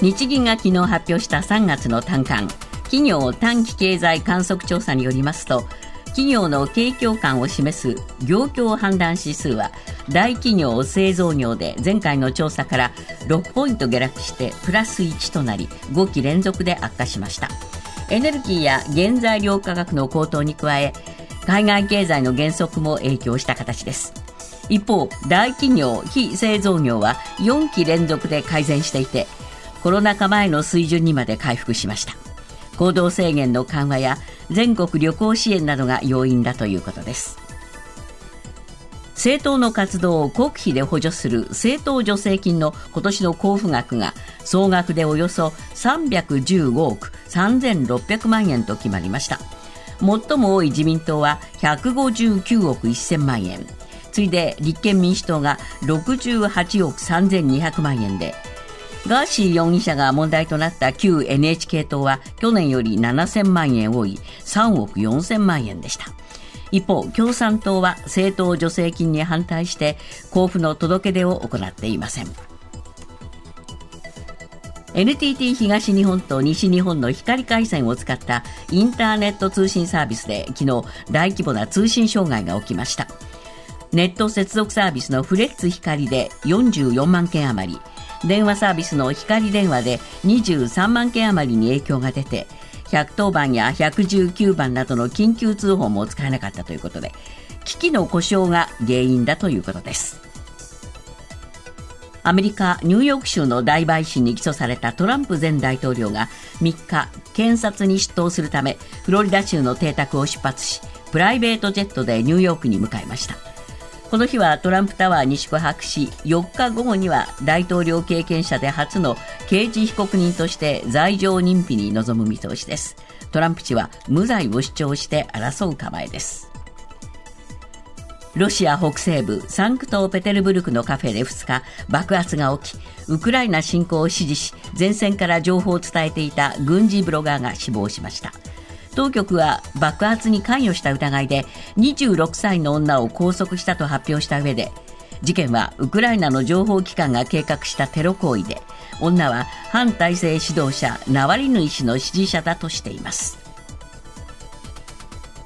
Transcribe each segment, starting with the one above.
日銀が昨日発表した3月の単価企業短期経済観測調査によりますと企業の景況感を示す業況判断指数は大企業製造業で前回の調査から6ポイント下落してプラス1となり5期連続で悪化しました。エネルギーや原材料価格の高騰に加え海外経済の減速も影響した形です。一方大企業非製造業は4期連続で改善していてコロナ禍前の水準にまで回復しました。行動制限の緩和や全国旅行支援などが要因だということです。政党の活動を国費で補助する政党助成金の今年の交付額が総額でおよそ315億3600万円と決まりました。最も多い自民党は159億1000万円。次いで立憲民主党が68億3200万円でガーシー容疑者が問題となった旧 NHK 党は去年より7000万円多い3億4000万円でした。一方共産党は政党助成金に反対して交付の届け出を行っていません。NTT 東日本と西日本の光回線を使ったインターネット通信サービスで昨日大規模な通信障害が起きました。ネット接続サービスのフレッツ光で44万件余り。電話サービスの光電話で23万件余りに影響が出て110番や119番などの緊急通報も使えなかったということで機器の故障が原因だということです。アメリカ・ニューヨーク州の大陪審に起訴されたトランプ前大統領が3日検察に出頭するためフロリダ州の邸宅を出発しプライベートジェットでニューヨークに向かいました。この日はトランプタワーに宿泊し4日午後には大統領経験者で初の刑事被告人として罪状認否に臨む見通しです。トランプ氏は無罪を主張して争う構えです。ロシア北西部サンクトペテルブルクのカフェで2日爆発が起きウクライナ侵攻を支持し前線から情報を伝えていた軍事ブロガーが死亡しました。当局は爆発に関与した疑いで26歳の女を拘束したと発表した上で事件はウクライナの情報機関が計画したテロ行為で女は反体制指導者ナワリヌイ氏の支持者だとしています。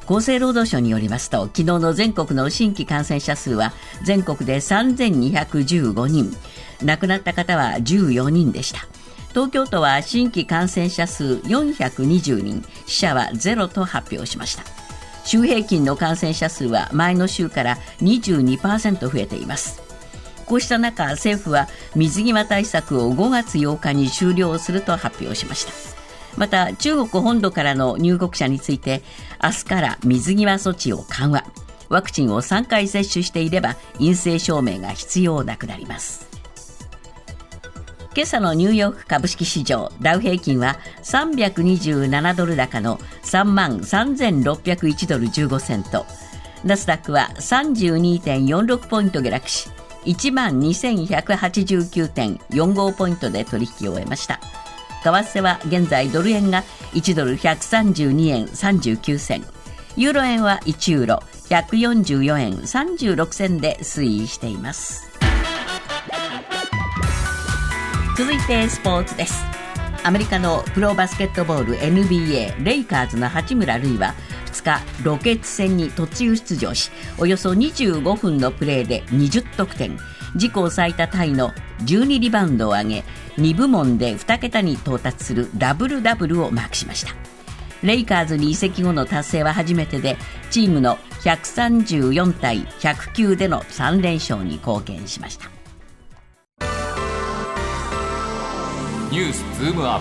厚生労働省によりますと昨日の全国の新規感染者数は全国で3215人。亡くなった方は14人でした。東京都は新規感染者数420人死者はゼロと発表しました。週平均の感染者数は前の週から22%増えています。こうした中政府は水際対策を5月8日に終了すると発表しました。また中国本土からの入国者について明日から水際措置を緩和。ワクチンを3回接種していれば陰性証明が必要なくなります。今朝のニューヨーク株式市場ダウ平均は327ドル高の3万3601ドル15セント。ナスダックは32.46ポイント下落し1万2189.45ポイントで取引を終えました。為替は現在ドル円が1ドル132円39銭ユーロ円は1ユーロ144円36銭で推移しています。続いてスポーツです。アメリカのプロバスケットボール NBA レイカーズの八村塁は2日ロケッツ戦に途中出場しおよそ25分のプレーで20得点。自己最多タイの12リバウンドを上げ2部門で2桁に到達するダブルダブルをマークしました。レイカーズに移籍後の達成は初めてでチームの134対109での3連勝に貢献しました。ニュースズームアッ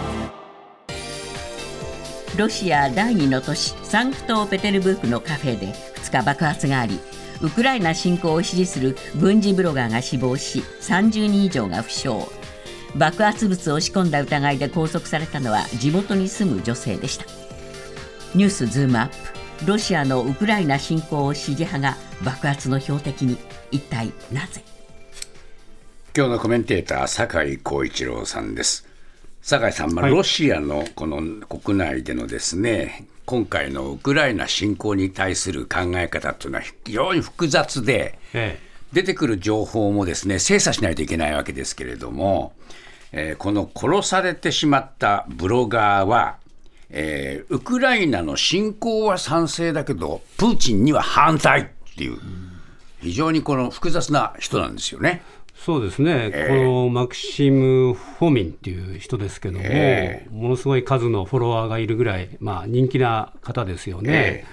プ。ロシア第2の都市サンクトペテルブルクのカフェで2日爆発がありウクライナ侵攻を支持する軍事ブロガーが死亡し30人以上が負傷。爆発物を仕込んだ疑いで拘束されたのは地元に住む女性でした。ニュースズームアップ。ロシアのウクライナ侵攻を支持派が爆発の標的に一体なぜ？今日のコメンテーター酒井光一郎さんです。酒井さん、まあ、ロシアのこの国内でのですね、今回のウクライナ侵攻に対する考え方というのは非常に複雑で、ええ、出てくる情報もですね精査しないといけないわけですけれども、えーこの殺されてしまったブロガーは、えーウクライナの侵攻は賛成だけど、プーチンには反対っていう、非常にこの複雑な人なんですよね。そうですね、ええ。このマクシム・フォミンっていう人ですけども、えものすごい数のフォロワーがいるぐらい、まあ、人気な方ですよね。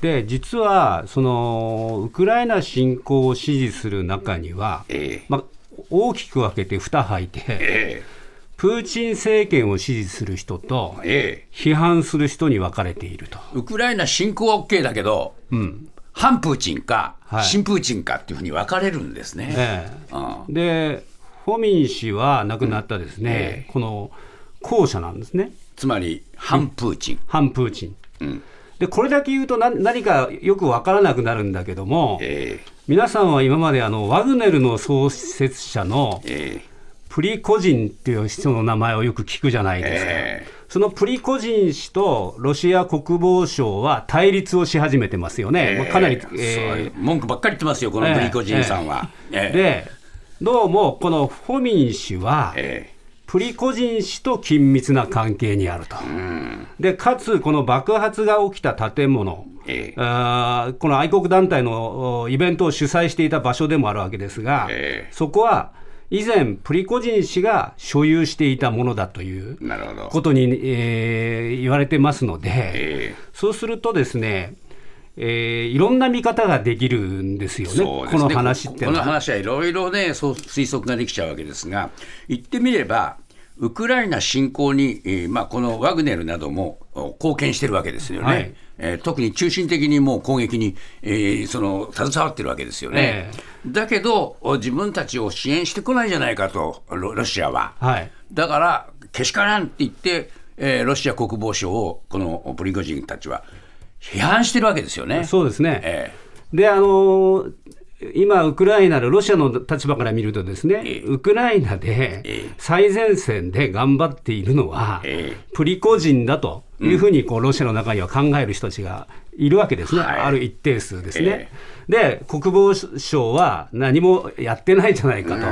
で実はそのウクライナ侵攻を支持する中には、ええ。まあ、大きく分けて2派いて、えプーチン政権を支持する人とええ。批判する人に分かれていると。ウクライナ侵攻は OK だけど、うん反プーチンか、はい。新プーチンかっていうふうに分かれるんですね。ええ。うん。でフォミン氏は亡くなったですね、ええこの後者なんですね、つまり反プーチン。反プーチン。うん。でこれだけ言うとな何かよく分からなくなるんだけども、え皆さんは今まであのワグネルの創設者のええ。プリコジンっていう人の名前をよく聞くじゃないですか。えそのプリコジン氏とロシア国防省は対立をし始めてますよね、えまあかなり、えー文句ばっかり言ってますよ、このプリコジンさんは。ええ。でどうもこのフォミン氏は、えプリコジン氏と緊密な関係にあると。でかつ、この爆発が起きた建物、ええ。あーこの愛国団体のおイベントを主催していた場所でもあるわけですが、ええ。そこは以前、プリコジン氏が所有していたものだというなるほど。ことに、えー言われてますので、えそうするとですね、えーいろんな見方ができるんですよね、ねこの話ってこの。話はいろいろね、そう推測ができちゃうわけですが、言ってみれば、ウクライナ侵攻に、えーまあ、このワグネルなどもお貢献してるわけですよね。はいえー特に中心的にもう攻撃に、えーその携わってるわけですよね。えだけど、お自分たちを支援してこないじゃないかと、ロロシアは。はいだから、けしからんって言って、えーロシア国防省を、このプリゴジンたちは批判してるわけですよね。そうですね。えで、あのー今、ウクライナのロシアの立場から見ると、ですね、ええ。ウクライナでええ。最前線で頑張っているのは、ええ。プリコジンだというふうにこうロシアの中には考える人たちがいるわけですね、はい。ある一定数ですね。えで、国防省は何もやってないじゃないかと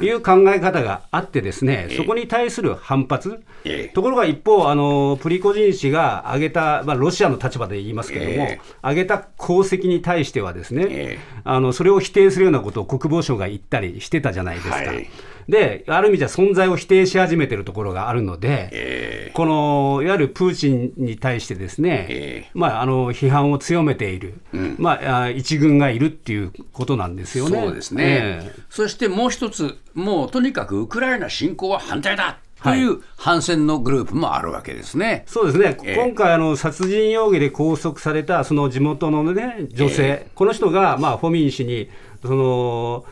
いう考え方があって、ですねそこに対する反発、ええ。ところが一方、あのプリコジン氏が挙げた、まあ、ロシアの立場で言いますけれども、ええ。挙げた功績に対しては、ですね、ええ。あのそれを否定するようなことを国防省が言ったりしてたじゃないですか。はいで、ある意味じゃ存在を否定し始めてるところがあるので、えこのいわゆるプーチンに対してですね、えまあ、あの批判を強めている、まあ、あ一軍がいるっていうことなんですよね。そうですね、ええ。そしてもう一つ、もうとにかくウクライナ侵攻は反対だという反戦のグループもあるわけですね。そうですね、ええ。今回あの、殺人容疑で拘束されたその地元の、ね、女性、え。この人が、まあ、フォミン氏にその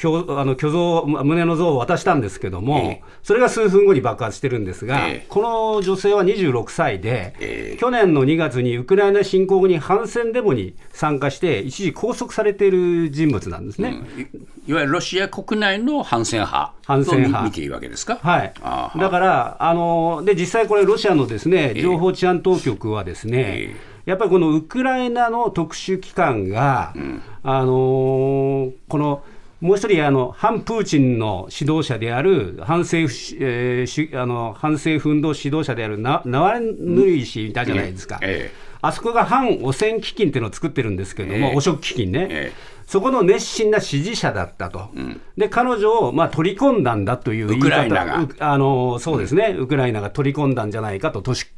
胸あの虚像、胸の像を渡したんですけども、ええ。それが数分後に爆発してるんですが、ええ。この女性は26歳で、ええ。去年の2月にウクライナ侵攻後に反戦デモに参加して、一時拘束されている人物なんですね。いいわゆるロシア国内の反戦派反戦派。と見ていいわけですか？はい。だからあので、実際これ、ロシアのですね情報治安当局は、ですね、えやっぱりこのウクライナの特殊機関が、あのこのもう一人あの、反プーチンの指導者である、反政府,、えーしあの反政府運動指導者であるナナワリヌイ氏いたじゃないですか。えあそこが反汚染基金っていうのを作ってるんですけれども、ええ。汚職基金ね、ええ。そこの熱心な支持者だったと、で彼女をまあ取り込んだんだという言い方。ウクライナが。うあのそうですね、ウクライナが取り込んだんじゃないかと、特殊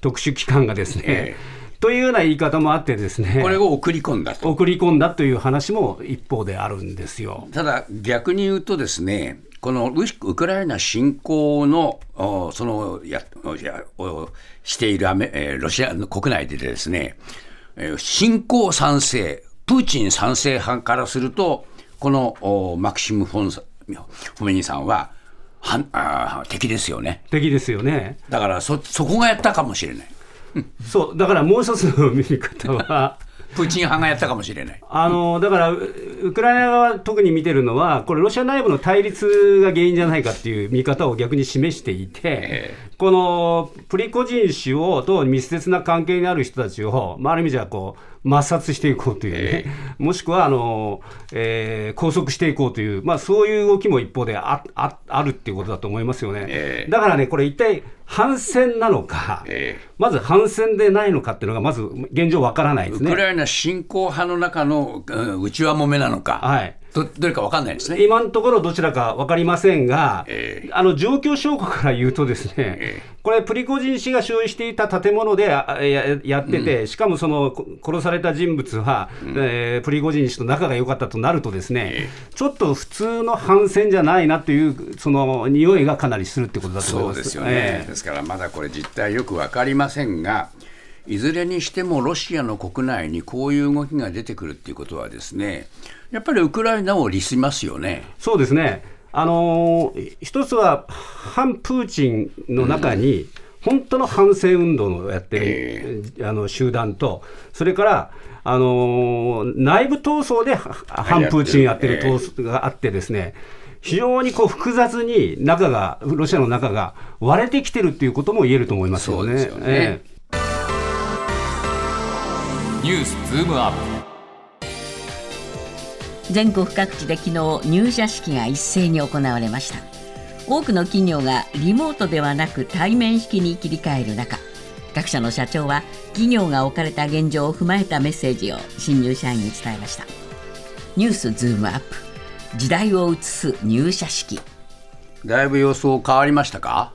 特殊機関がですね、えというような言い方もあって、ですねこれを送り込んだと。送り込んだという話も一方であるんですよ。ただ逆に言うとですね、このウウクライナ侵攻のおそのやしているアメ、えーロシアの国内でですね、えー侵攻賛成、プーチン賛成派からすると、このおマクシム・フォンサフォメニさんははんあー敵ですよね。敵ですよね。だからそそこがやったかもしれない。そうだからもう一つの見方は プーチン派がやったかもしれない。あのだから、ウウクライナ側、特に見てるのは、これ、ロシア内部の対立が原因じゃないかっていう見方を逆に示していて、えこのプリコジン氏をと密接な関係にある人たちを、まあ、ある意味じゃこう、抹殺していこうというね、もしくはあの、えー拘束していこうという、まあ、そういう動きも一方であああるっていうことだと思いますよね。ええ。だからね、これ、一体反戦なのか、えまず反戦でないのかっていうのが、まず現状わからないですね。ウクライナ侵攻派の中のうん内輪もめなのか、はい。どどれか分かんないですね。今のところどちらか分かりませんが、ええ。あの状況証拠から言うと、ですね、えこれ、プリゴジン氏が所有していた建物であややってて、しかもそのこ殺された人物は、えープリゴジン氏と仲が良かったとなると、ですね、えちょっと普通の反戦じゃないなという、その匂いがかなりするってことだと思います。そうですよね、ええ。ですからまだこれ、実態よく分かりませんが、いずれにしてもロシアの国内にこういう動きが出てくるっていうことは、ですねやっぱりウクライナを利しますよね。そうですね、あのー一つは反プーチンの中に、本当の反戦運動をやってる、あの集団と、それから、あのー内部闘争では反プーチンやってる。闘争があってですね、非常にこう複雑に中が、ロシアの中が割れてきてるっていうことも言えると思いますよね。そうですよね。ええニュースズームアッ全国各地で昨日入社式が一斉に行われました。多くの企業がリモートではなく対面式に切り替える中各社の社長は企業が置かれた現状を踏まえたメッセージを新入社員に伝えました。ニュースズームアップ。時代を映す入社式。だいぶ様相変わりましたか？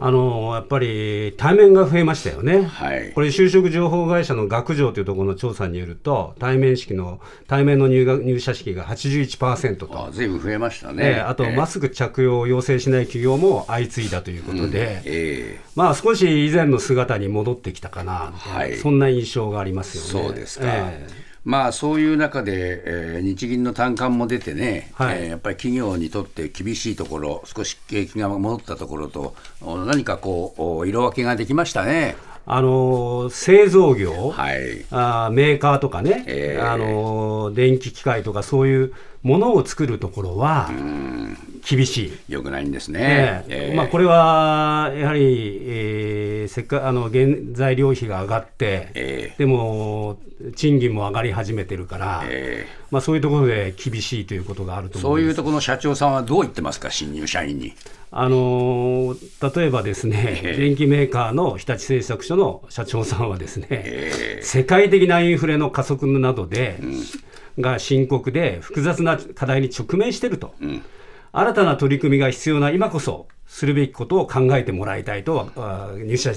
あのやっぱり対面が増えましたよね、はい。これ、就職情報会社の学情というところの調査によると、対面式の対面の入学入社式が81%と、あずいぶん増えましたね。ええあと、ええ。マスク着用を要請しない企業も相次いだということで、えまあ、少し以前の姿に戻ってきたかなはい。そんな印象がありますよね。そうですか、ええまあそういう中で、えー日銀の短観も出てね、はい。えーやっぱり企業にとって厳しいところ、少し景気が戻ったところと、お何かこう、お色分けができましたね。あの製造業、はい。あーメーカーとかね、ええあの電気機械とかそういうものを作るところは厳しい。よくないんですね。え。ええ。ーまあ、これはやはり、えーせっかあの原材料費が上がって、えでも賃金も上がり始めてるから、えまあ、そういうところで厳しいということがあるとそ。ういうところの社長さんはどう言ってますか、新入社員に。あのー例えばですね、ええ。電機メーカーの日立製作所の社長さんはですね、え世界的なインフレの加速などで、が深刻で複雑な課題に直面していると、新たな取り組みが必要な今こそするべきことを考えてもらいたいとあ入社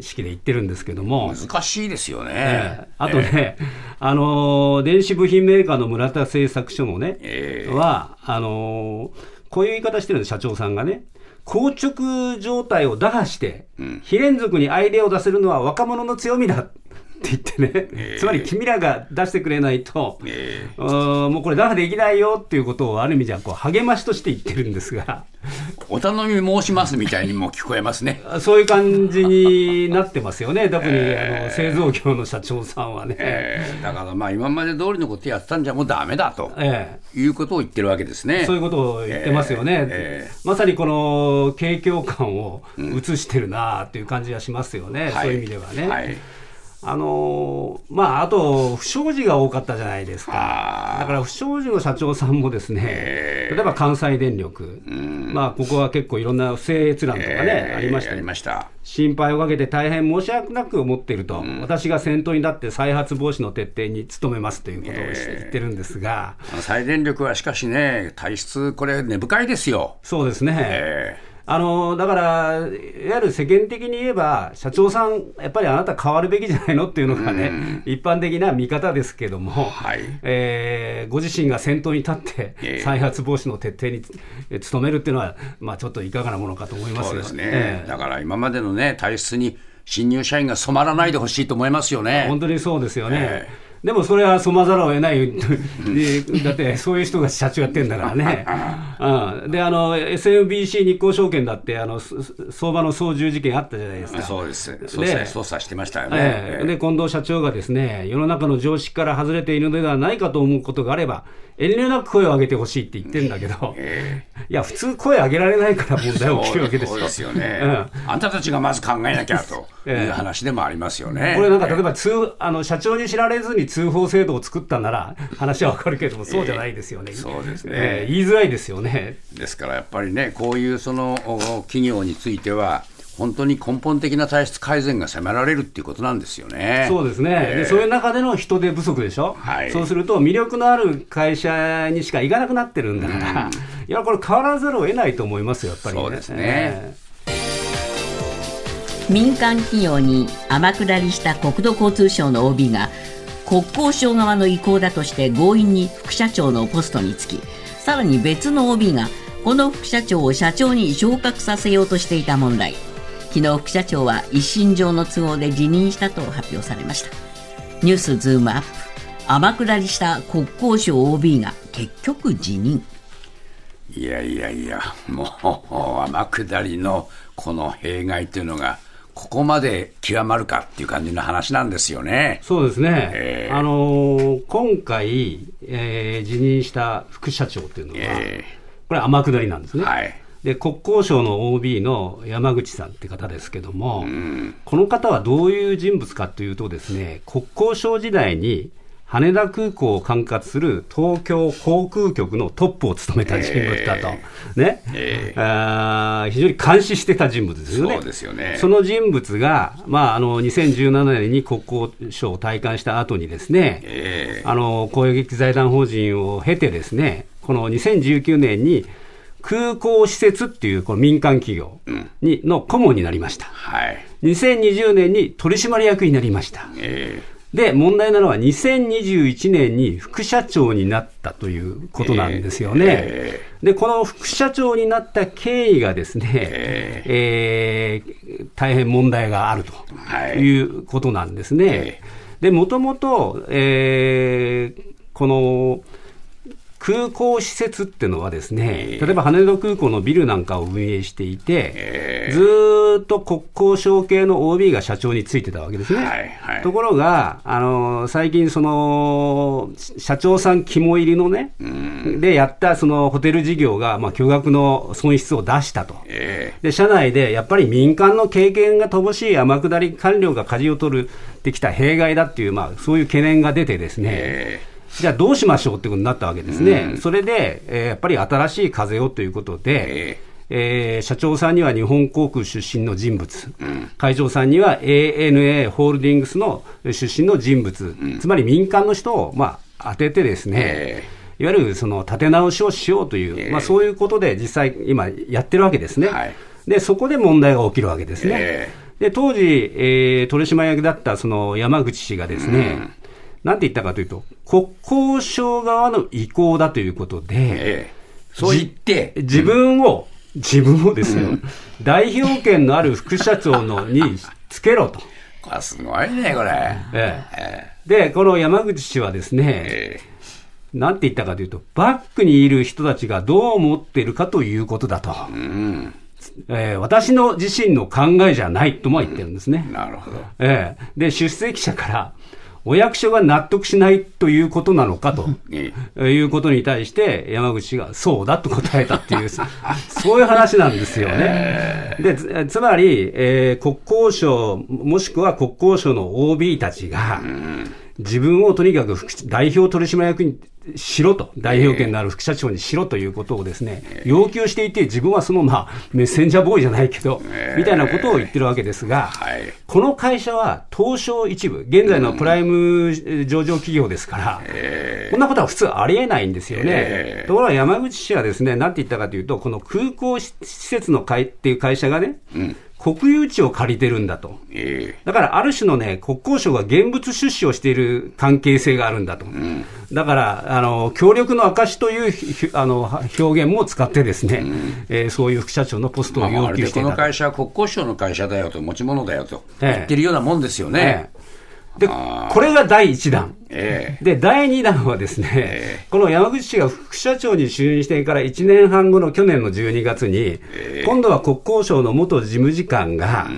式で言ってるんですけども。難しいですよね。ええあとね、あのー電子部品メーカーの村田製作所もね、ええはあのーこういう言い方してるんです、社長さんがね。硬直状態を打破して、非連続にアイデアを出せるのは若者の強みだって言ってね、つまり君らが出してくれないと、えうーんもうこれ打破できないよっていうことをある意味じゃこう励ましとして言ってるんですが、お頼み申しますみたいにも聞こえますね。そういう感じになってますよね、特に、あの製造業の社長さんはね。えーだからまあ今まで通りのことやったんじゃもうダメだと。ええ。いうことを言ってるわけですね。そういうことを言ってますよね、ええ。まさにこの景況感を映してるなっていう感じがしますよね、はい。そういう意味ではね。はいあのーまあ、あと、不祥事が多かったじゃないですあか、ーだから不祥事の社長さんもですね、ええ。例えば関西電力、まあ、ここは結構いろんな不正閲覧とかね、えーありました。心配をかけて大変申し訳なく思っていると、私が先頭になって再発防止の徹底に努めますということを言ってるんですが、再電力はしかしね、体質、これ、根深いですよ。そうですね。えあのだから、いわゆる世間的に言えば、社長さん、やっぱりあなた変わるべきじゃないのっていうのがね、一般的な見方ですけども、はい。えーご自身が先頭に立ってええ、再発防止の徹底にえ努めるっていうのは、まあ、ちょっといかがなものかと思いますよ。ね、ええ。だから今までのね、体質に新入社員が染まらないでほしいと思いますよね。本当にそうですよね。えでもそれは染まざるを得ない、でだってそういう人が社長やってるんだからね、うん、であの SMBC 日興証券だってあのす相場の操縦事件あったじゃないですか。そうです。捜査捜査してましたよね、ええ。で近藤社長がですね世の中の常識から外れているのではないかと思うことがあれば遠慮なく声を上げてほしいって言ってるんだけど、いや普通声上げられないから問題起きるわけですよ。そうですよね、うんあんたたちがまず考えなきゃという話でもありますよね。これなんか例えば通あの社長に知られずに通報制度を作ったなら話はわかるけれどもそうじゃないですよね。そうですねええ言いづらいですよね。ですからやっぱりね、こういうそのお企業については、本当に根本的な体質改善が迫られるっていうことなんですよね。そうですね、でそういう中での人手不足でしょ、はい。そうすると魅力のある会社にしか行かなくなってるんだから、いや、これ、変わらざるを得ないと思いますよ、やっぱり、そうですね。民間企業に天下りした国土交通省の OB が国交省側の意向だとして強引に副社長のポストにつきさらに別の OB がこの副社長を社長に昇格させようとしていた問題昨日副社長は一身上の都合で辞任したと発表されました。ニュースズームアップ。天下りした国交省 OB が結局辞任。いやいやいや、もう天下りのこの弊害というのが、ここまで極まるかっていう感じの話なんですよね。そうですね、ええ。あのー今回、えー辞任した副社長っていうのは、え。これ、天下りなんですね。はいで国交省の OB の山口さんって方ですけども、この方はどういう人物かというとですね、国交省時代に羽田空港を管轄する東京航空局のトップを務めた人物だと、ね、ええあー非常に監視してた人物ですよね。そうですよね。その人物が、まあ、あの2017年に国交省を退官した後にですね、えあの公益財団法人を経てですね、この2019年に空港施設っていうこの民間企業に、の顧問になりました。はい。2020年に取締役になりました。えで、問題なのは2021年に副社長になったということなんですよね。えで、この副社長になった経緯がですね、ええー大変問題があるとはいいうことなんですね。えで、もともと、えーこの空港施設っていうのはですね、ええ。例えば羽田空港のビルなんかを運営していて、えずーっと国交省系の OB が社長についてたわけですね。はいはい。ところが、あの最近、その社長さん肝入りのね、でやったそのホテル事業が、まあ、巨額の損失を出したと。えで社内でやっぱり民間の経験が乏しい天下り官僚が舵を取るってきた弊害だっていう、まあ、そういう懸念が出てですね、えじゃあどうしましょうってことになったわけですね。それで、えーやっぱり新しい風をということで、ええ。ー社長さんには日本航空出身の人物、会長さんには ANA ホールディングスの出身の人物、つまり民間の人を、まあ、当ててですね、えいわゆるその立て直しをしようという、ええ。まあ、そういうことで実際、今やってるわけですね。はい。で、そこで問題が起きるわけですね。えで、当時、えー取締役だったその山口氏がですね、なんて言ったかというと、国交省側の意向だということで、えそう言って、自分を、自分をですよ、代表権のある副社長のにつけろと。これすごいね、これ。えええで、この山口氏はですね、えなんて言ったかというと、バックにいる人たちがどう思っているかということだと。うん、えー私の自身の考えじゃないとも言ってるんですね。なるほど。ええで、出席者から、お役所が納得しないということなのかと。いうことに対して、山口氏がそうだと答えたっていう、そういう話なんですよね。で、つつまり、えー国交省、もしくは国交省の OB たちが、自分をとにかく副代表取締役にしろと、代表権のある副社長にしろということをですね、要求していて、自分はその、まあ、メッセンジャーボーイじゃないけど、みたいなことを言ってるわけですが、はい。この会社は東証一部、現在のプライム上場企業ですから、こんなことは普通ありえないんですよね。ええ。ところが山口氏はですね、なんて言ったかというと、この空港施設の会っていう会社がね、国有地を借りてるんだと。えだからある種のね、国交省が現物出資をしている関係性があるんだと。だから、あの、協力の証というひあの表現も使ってですね、えーそういう副社長のポストをまあ、ま要求していたと。会社は国交省の会社だよと、持ち物だよとええ言ってるようなもんですよね。ええで、これが第1弾。えで、第2弾はですね、この山口氏が副社長に就任してから1年半後の去年の12月に、今度は国交省の元事務次官が、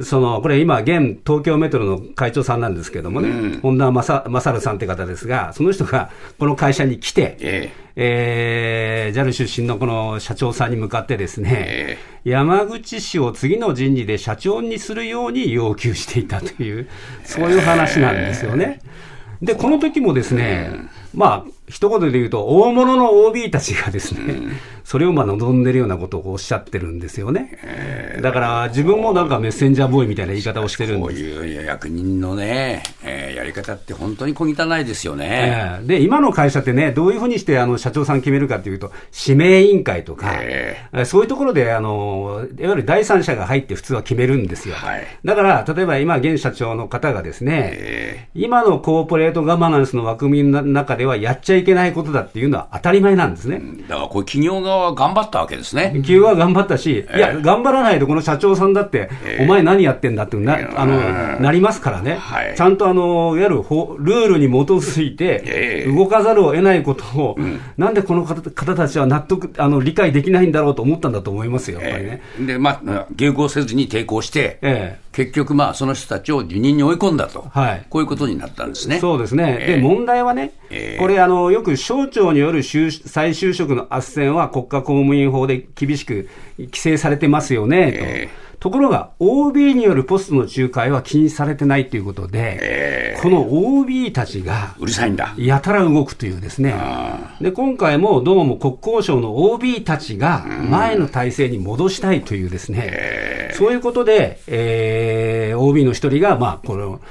その、これ今、現東京メトロの会長さんなんですけどもね、本田正正さんって方ですが、その人がこの会社に来て、え。えー、JAL 出身のこの社長さんに向かってですね、え山口氏を次の人事で社長にするように要求していたという、そういう話なんですよね。で、この時もですね、まあ、一言で言うと、大物の OB たちがですね、それをまあ望んでるようなことをおっしゃってるんですよね。だから、自分もなんかメッセンジャーボーイみたいな言い方をしてるんこうです。いう役人のね、えーやり方って本当に小汚いですよね。ええで、今の会社ってね、どういうふうにしてあの社長さん決めるかというと、指名委員会とか、ええそういうところであの、いわゆる第三者が入って普通は決めるんですよ。はいだから、例えば今、現社長の方がですね、え今のコーポレートガバナンスの枠組みの中ではやっちゃいけないことだっていうのは当たり前なんですね。ーだからこれ企業側は頑張ったわけですね。企業は頑張ったし、いや、頑張らないと、この社長さんだって、お前何やってんだってな,、あのなりますからね、はい。ちゃんとあのいわゆる法ルールに基づいてえ、え。動かざるを得ないことを、なんでこの方方たちは納得あの、理解できないんだろうと思ったんだと思いますよ、やっぱりね。えーで、まあ、迎合せずに抵抗して、え結局、まあ、その人たちを辞任に追い込んだと、はい。こういうことになったんですね。そうですね、ええ。で問題はね、ええ。これあの、よく省庁による就再就職の斡旋は国家公務員法で厳しく規制されてますよねと。えところが、OB によるポストの仲介は禁止されてないということで、えこの OB たちがうるさいんだ。やたら動くというですね、で今回もどうも国交省の OB たちが前の体制に戻したいというですね、そういうことで、えー OB の一人が、まあ、この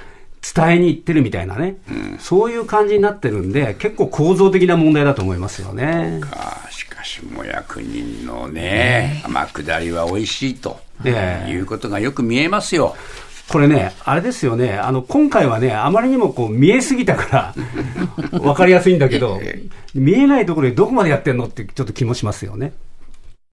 伝えに行ってるみたいなね、そういう感じになってるんで、結構構造的な問題だと思いますよね。あしかしもう役人のね、天下りは美味しいと、ええいうことがよく見えますよ。これね、あれですよね、あの今回はね、あまりにもこう見えすぎたから、分かりやすいんだけど、見えないところでどこまでやってんのってちょっと気もしますよね。